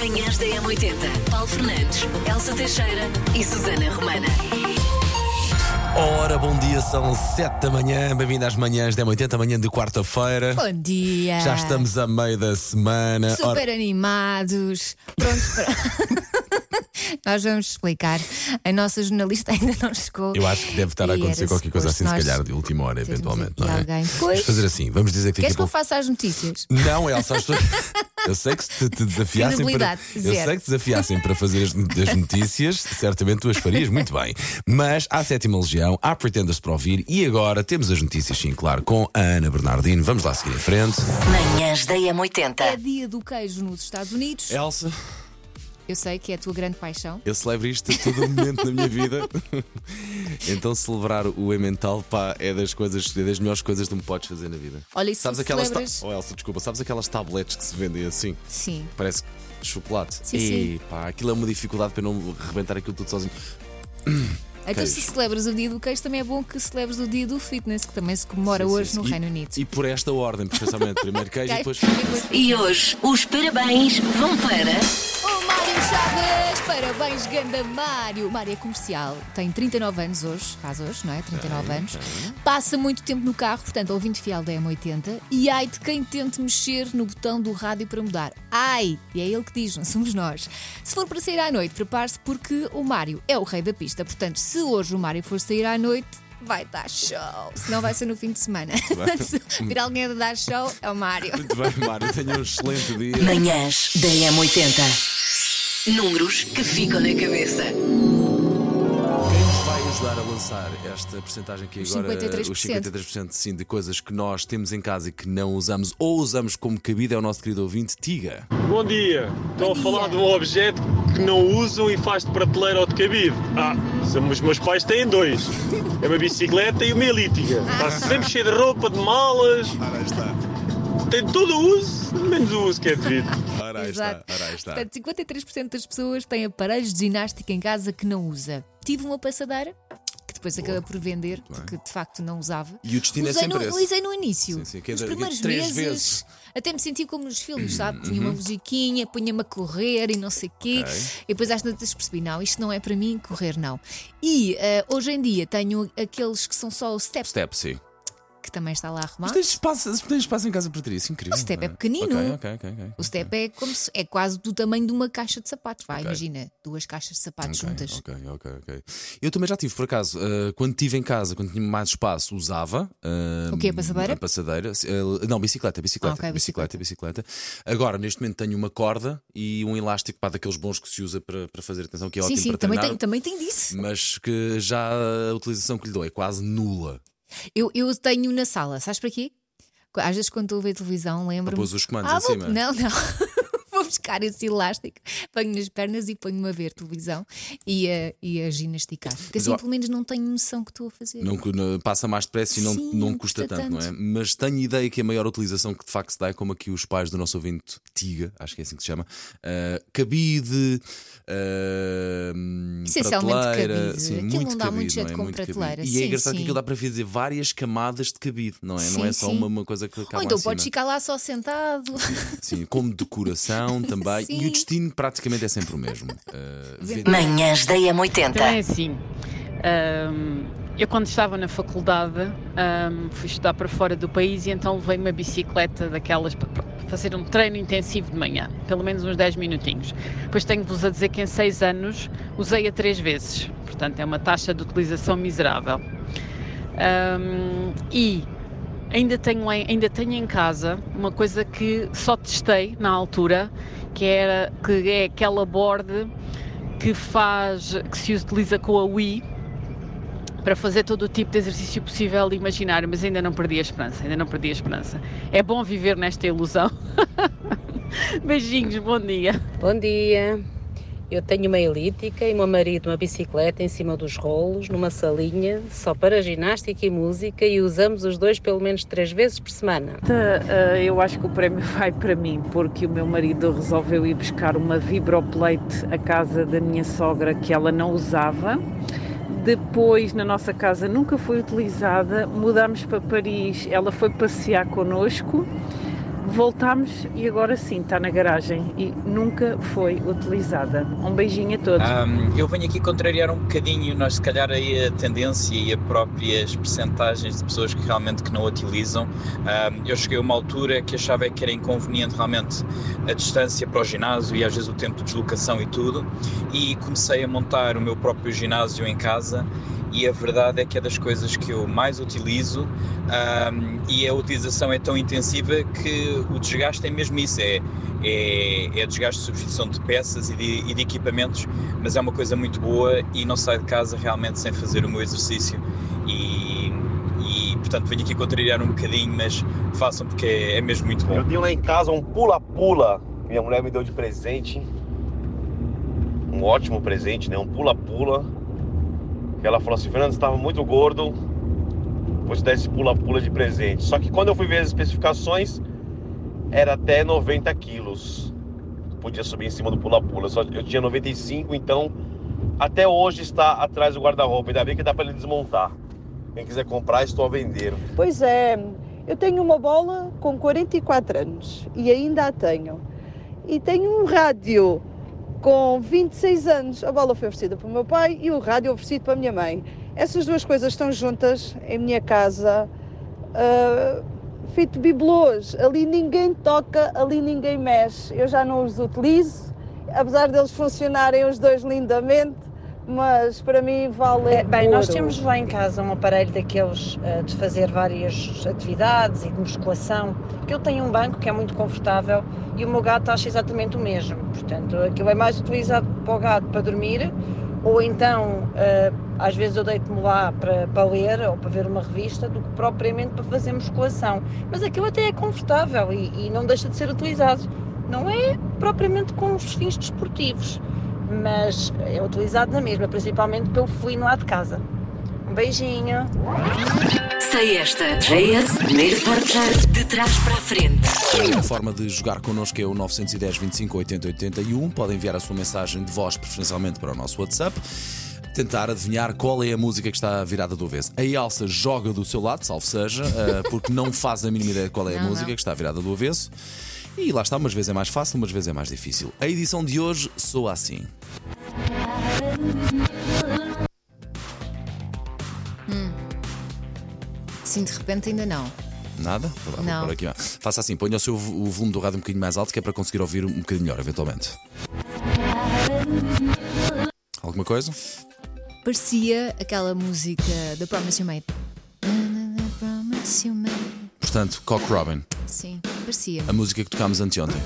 Manhãs da M80. Paulo Fernandes, Elsa Teixeira e Susana Romana. Ora, bom dia, são 7 da manhã, bem-vindo às manhãs da 80 manhã de quarta-feira. Bom dia! Já estamos a meio da semana. Super Ora, animados, prontos para. Nós vamos explicar. A nossa jornalista ainda não chegou. eu acho que deve estar a acontecer qualquer coisa assim, se calhar de última hora, eventualmente, não é? alguém. Vamos fazer assim, vamos dizer que Queres que eu faça as notícias? Não, Elsa, as pessoas- eu sei que se te, desafiassem para. Eu sei que desafiassem para fazer as, as notícias, certamente tu as farias muito bem. Mas há a sétima legião, há Pretenders para ouvir e agora temos as notícias, sim, claro, com a Ana Bernardino. Vamos lá seguir em frente. Manhãs da É M80. dia do queijo nos Estados Unidos. Elsa, Eu sei que é a tua grande paixão. eu celebro isto a todo momento na minha vida. Então celebrar o Emmental, pá, é das coisas, é das melhores coisas que tu me podes fazer na vida. Olha, se Sabes aquelas. ta- celebras- Oh, Elsa, desculpa, sabes aquelas tabletes que se vendem assim? Sim. Parece chocolate. Sim, e, sim. pá, aquilo é uma dificuldade para eu não rebentar aquilo tudo sozinho. Então, se Queijo. celebras o dia do queijo, também é bom que celebres o dia do fitness, que também se comemora Sim, hoje sim. no E- Reino Unido. E por esta ordem, precisamente. Primeiro queijo e depois. E depois- E hoje os parabéns vão para. Chaves! Parabéns, ganda Mário! Mário é comercial, tem 39 anos hoje, faz hoje, não é? 39 anos. Passa muito tempo no carro, portanto, ouvinte fiel da M80. E ai de quem tente mexer no botão do rádio para mudar. Ai! E é ele que diz, não somos nós. Se for para sair à noite, prepare-se porque o Mário é o rei da pista. Portanto, se hoje o Mário for sair à noite. Vai dar show, senão vai ser no fim de semana. Se vir alguém a dar show, é o Mário. Muito bem, Mário, tenha um excelente dia. Manhãs da M80. Números que ficam na cabeça. Quem nos vai ajudar a lançar esta porcentagem aqui Os agora, 53%. os 53% sim, de coisas que nós temos em casa e que não usamos ou usamos como cabida, é o nosso querido ouvinte, Tiga. Bom dia. Estão a falar de um objeto que não usam e faz de prateleira ou de cabide. Ah, os meus pais têm dois. É uma bicicleta e uma elíptica. Está sempre cheia de roupa, de malas. Ora está. Tem todo o uso, menos o uso que é devido. Ora aí está. Exato. Ora aí está. Portanto, 53% das pessoas têm aparelhos de ginástica em casa que não usa. Tive uma passadeira que depois acaba por vender, porque de facto não usava. E o destino é usei sempre no, esse. Usei no início. Sim, sim, que é Nos de- primeiros três meses, vezes. Uhum. até me senti como nos filmes, sabe? Tinha uma musiquinha, punha-me a correr e não sei o quê. Ok. E depois às tantas percebi, não, isto não é para mim, correr não. E eh, hoje em dia tenho aqueles que são só o step, Step, sim. Que também está lá Mas arrumado. tens espaço, tens espaço em casa para ter isso, incrível. O step é não pequenino. Ok, ok, ok. ok. O step é como se, é quase do tamanho de uma caixa de sapatos. Vai, imagina, duas caixas de sapatos juntas. Ok, ok, ok. Eu também já tive, por acaso, eh, quando estive em casa, quando tinha mais espaço, usava. eh, O quê, a passadeira? A passadeira. eh, não, bicicleta, bicicleta, Ah, ok, bicicleta, bicicleta. Agora, neste momento, tenho uma corda e um elástico para daqueles bons que se usa para, para fazer atenção, que é sim, ótimo sim, para também treinar. tem, também tem disso. Mas que já a utilização que lhe dou é quase nula. Eu, eu tenho na sala, sabes para quê? Às vezes quando estou a ver televisão, lembro-me. Pôs os comandos ah, em vou- cima. Não, não. buscar esse elástico, ponho nas pernas e ponho-me a ver televisão e a, e a ginasticar. Porque assim, pelo menos, não tenho noção que estou a fazer. Não, não- passa mais depressa e não, Sim, não não custa custa tanto, não é? tanto. Mas tenho ideia que a maior utilização que de facto se dá é como aqui os pais do nosso ouvinte Tiga, acho que é assim que se chama, ah, cabide, ah, Essencialmente prateleira, cabide. sim, Aquilo muito não dá cabide, muito jeito não é? com Muito cabide. prateleira. E Sim, é engraçado que sim. aquilo dá para fazer várias camadas de cabide, não é? não Sim, é só uma, uma coisa que acaba Ou então acima. podes ficar lá só sentado. Sim, como decoração também. Sim. E o destino praticamente é sempre o mesmo. Vender- Manhãs da Então é M80. assim. hum, eu quando estava na faculdade hum, fui estudar para fora do país e então levei uma bicicleta daquelas para fazer um treino intensivo de manhã, pelo menos uns 10 minutinhos. Depois tenho-vos a dizer que em 6 anos usei-a 3 vezes, portanto é uma taxa de utilização miserável. Hum, e ainda tenho, ainda tenho em casa uma coisa que só testei na altura, que, era, que é aquela board que faz, que se utiliza com a Wii para fazer todo o tipo de exercício possível e imaginário, mas ainda não perdi a esperança, ainda não perdi a esperança. É bom viver nesta ilusão. Beijinhos, bom dia. Bom dia. Eu tenho uma elíptica e meu marido uma bicicleta em cima dos rolos, numa salinha, só para ginástica e música, e usamos os dois pelo menos três vezes por semana. Eh, Eu acho que o prémio vai para mim, porque o meu marido resolveu ir buscar uma vibroplate à casa da minha sogra que ela não usava. Depois, na nossa casa, nunca foi utilizada. Mudámos para Paris, ela foi passear connosco. Voltámos e agora sim está na garagem e nunca foi utilizada. Um beijinho a todos. Um, eu venho aqui contrariar um bocadinho, nós se calhar aí a tendência e a próprias percentagens de pessoas que realmente que não utilizam. Um, eu cheguei a uma altura que achava que era inconveniente realmente a distância para o ginásio e às vezes o tempo de deslocação e tudo, e comecei a montar o meu próprio ginásio em casa e a verdade é que é das coisas que eu mais utilizo um, e a utilização é tão intensiva que o desgaste é mesmo isso, é, é, é desgaste de substituição de peças e de, e de, equipamentos, mas é uma coisa muito boa e não saio de casa realmente sem fazer o meu exercício e, e portanto venho aqui contrariar um bocadinho, mas façam porque é, é mesmo muito bom. Eu tenho lá em casa um pula-pula, minha mulher me deu de presente, um ótimo presente, né? um pula-pula que ela falou assim, Fernando, estava muito gordo, vou te dar esse pula-pula de presente. Só que quando eu fui ver as especificações, era até 90 quilos. Podia subir em cima do pula-pula. Eu tinha 95, então até hoje está atrás do guarda-roupa. Ainda bem que dá para ele desmontar. Quem quiser comprar, estou a vender. Pois é, eu tenho uma bola com 44 anos e ainda a tenho. E tenho um rádio com 26 anos, a bola foi oferecida para o meu pai e o rádio oferecido para a minha mãe. Essas duas coisas estão juntas em minha casa, uh, feito bibelôs. Ali ninguém toca, ali ninguém mexe. Eu já não os utilizo, apesar deles funcionarem os dois lindamente mas para mim vale. É, bem, ouro. nós temos lá em casa um aparelho daqueles uh, de fazer várias atividades e de musculação, que eu tenho um banco que é muito confortável e o meu gato acha exatamente o mesmo. Portanto, aquilo é mais utilizado para o gato para dormir, ou então uh, às vezes eu deito-me lá para, para ler ou para ver uma revista, do que propriamente para fazer musculação. Mas aquilo até é confortável e, e não deixa de ser utilizado. Não é propriamente com os fins desportivos mas é utilizado na mesma, principalmente pelo felino lá de casa. Um beijinho. Sei esta. JS, primeiro portar de trás para a frente. A forma de jogar connosco é o 910 25 80 81. Podem enviar a sua mensagem de voz, preferencialmente para o nosso WhatsApp. Tentar adivinhar qual é a música que está virada do avesso. A Elsa joga do seu lado, salvo seja, eh, porque não faz a mínima ideia de qual é a não, música não. que está virada do avesso. E lá está, umas vezes é mais fácil, umas vezes é mais difícil. A edição de hoje soa assim. Hum. Sim, de repente ainda não. Nada? Vou não. Por aqui. Faça assim, ponha o seu o volume do rádio um bocadinho mais alto, que é para conseguir ouvir um bocadinho melhor, eventualmente. Alguma coisa? Parecia aquela música da Promise You Made. Promise You Made. Portanto, Cock Robin. Sim, parecia. A música que tocámos anteontem.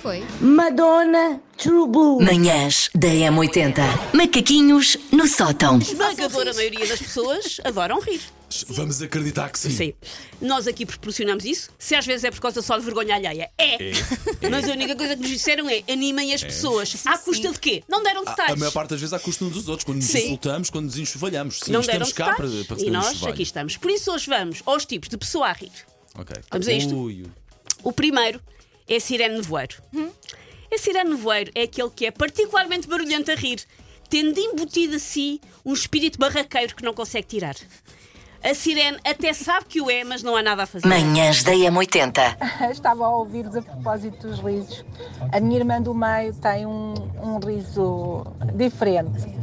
Foi. Madonna True Blue. Manhãs da M80. Macaquinhos no sótão. Esmagadora maioria das pessoas adoram rir. Vamos acreditar que sim. Sim. Nós aqui proporcionamos isso. Se às vezes é por causa só de vergonha alheia, é. é. Mas a única coisa que nos disseram é animem as é. pessoas. Sim, à custa sim. de quê? Não deram detalhes. A, a maior parte das vezes à custa uns dos outros, quando nos sim. insultamos, quando nos enxovalhamos. Sim, Não estamos cá para, para E nós aqui estamos. Por isso hoje vamos aos tipos de pessoa a rir. Ok. Vamos a isto. Ui. O primeiro é a sirene nevoeiro. Hum? A sirene nevoeiro é aquele que é particularmente barulhento a rir, tendo embutido a si um espírito barraqueiro que não consegue tirar. A sirene até sabe que o é, mas não há nada a fazer. Manhãs da M80. Estava a ouvir-vos a propósito dos risos. A minha irmã do meio tem um, um riso diferente.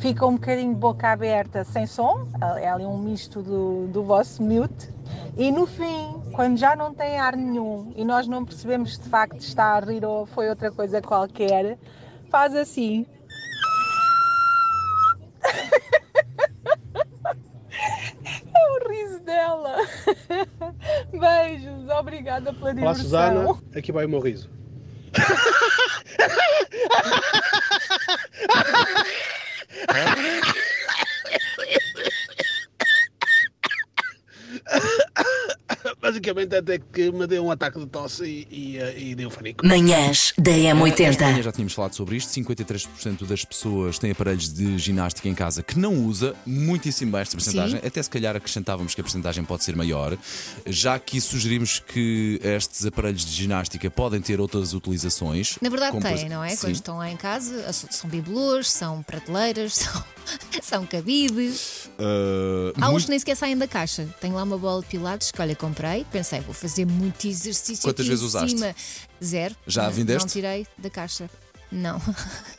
Fica um bocadinho de boca aberta, sem som. É ali um misto do, do vosso mute. E no fim, quando já não tem ar nenhum e nós não percebemos se de facto está a rir ou foi outra coisa qualquer, faz assim. Obrigada pela diversão. Olá, Susana, aqui vai o meu riso. Basicamente até que me deu um ataque de tosse e, e, eh, e deu fanico. Manhãs da M80. Já tínhamos falado sobre isto. 53% das pessoas têm aparelhos de ginástica em casa que não usa, muitíssimo baixa porcentagem. Até se calhar acrescentávamos que a porcentagem pode ser maior, já que sugerimos que estes aparelhos de ginástica podem ter outras utilizações. Na verdade, têm, não é? Sim. Quando estão lá em casa, são bibelôs, são prateleiras, são, são cabides. Uh, Há muito... uns que nem sequer saem da caixa. Tenho lá uma bola de pilates que, olha, comprei tirei, pensei, vou fazer muito exercício Quantas aqui vezes em usaste? cima. Zero. Já a vendeste? Não tirei da caixa. Não.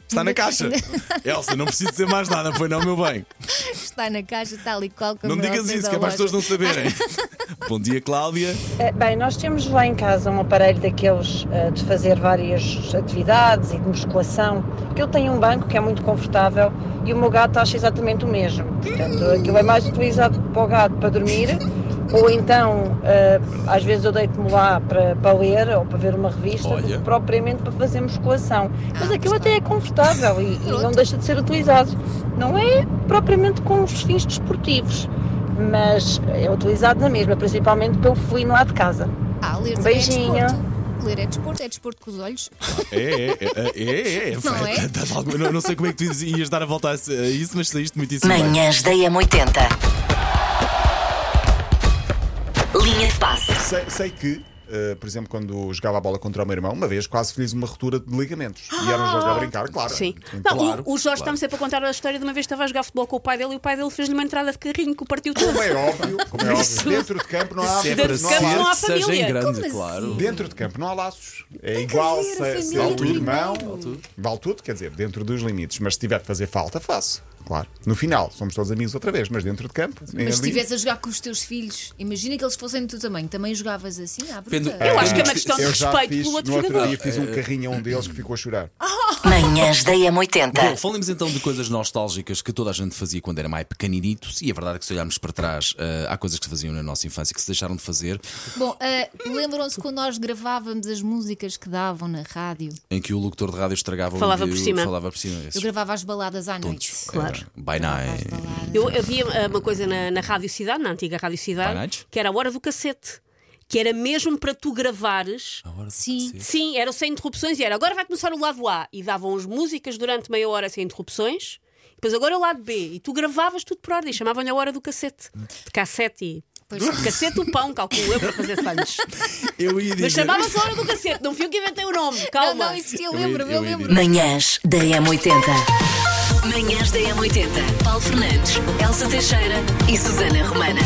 Está na caixa. Elsa, não preciso dizer mais nada, foi não, meu bem. Está na caixa, tal e qual como Não digas isso, da que é para as pessoas não saberem. Bom dia, Cláudia. Eh, Bem, nós temos lá em casa um aparelho daqueles eh, de fazer várias atividades e de musculação, eu tenho um banco que é muito confortável e o meu gato acha exatamente o mesmo. Portanto, aquilo é mais utilizado para o gato para dormir, ou então, eh, às vezes eu deito-me lá para, para ler ou para ver uma revista, do Olha. que propriamente para fazer musculação. Mas aquilo até é confortável e, e não deixa de ser utilizado. Não é propriamente com os fins desportivos, mas é utilizado na mesma, principalmente pelo felino lá de casa. Ah, ler beijinho. é desporto. Ler é desporto, é desporto com os olhos. É, é, é, é, é, é. Não é? Dás alguma- Não, não sei como é que tu ias dar a volta a isso, mas saíste muitíssimo bem. Manhãs da M80. Linha de passe. Sei, sei que, eh, por exemplo, quando jogava a bola contra o meu irmão, uma vez quase fiz uma ruptura de ligamentos. E era um jogo a brincar, claro. Sim. Então, Não, claro, o, o Jorge está-me sempre a contar a história de uma vez que estava a jogar futebol com o pai dele e o pai dele fez-lhe uma entrada de carrinho que o partiu tudo. Como é óbvio, como é óbvio. Dentro de campo não há Se é Dentro para de campo não há ser, seja em família. grande, Como claro. assim? Dentro de campo não há laços. É igual a se, se família é o teu irmão. Vale tudo, quer dizer, dentro dos limites. Mas se tiver de fazer falta, faço. Claro. No final, somos todos amigos outra vez, mas dentro de campo. Mas se estivesse a jogar com os teus filhos, imagina que eles fossem do teu tamanho, também jogavas assim bruta? Depende- Eu acho que é uma questão de respeito fiz, pelo outro no outro jogador. dia fiz um carrinho a um deles que ficou a chorar. Manhãs da Bom, M80. falemos então de coisas nostálgicas que toda a gente fazia quando era mais pequeninito. E a verdade é que se olharmos para trás, eh, há coisas que se faziam na nossa infância que se deixaram de fazer, Bom, ah, lembram-se quando nós gravávamos as músicas que davam na rádio? em que o locutor de rádio estragava Falava o por cima. Falava por cima. Eu Esses gravava as baladas à noite. tontos. Claro. Era By night. Eu havia ah, uma coisa na, na Rádio Cidade, na antiga Rádio Cidade, que era a hora do cassete. Que era mesmo para tu gravares. A hora do Sim. cacete. Sim, era sem interrupções e era agora vai começar o lado A e davam as músicas durante meia hora sem interrupções. Depois agora o lado B e tu gravavas tudo por ordem, chamavam-lhe a hora do cassete. De cassete e. Pois. Cassete o pão, calculo eu, para fazer sandes. Eu ia dizer. Mas chamava-se a hora do cassete, não fui eu que inventei o nome, Não, calma. não, existia, eu Eu lembro-me, eu eu ia lembro. Manhãs da M80. Manhãs da M80. Paulo Fernandes, Elsa Teixeira e Susana Romana.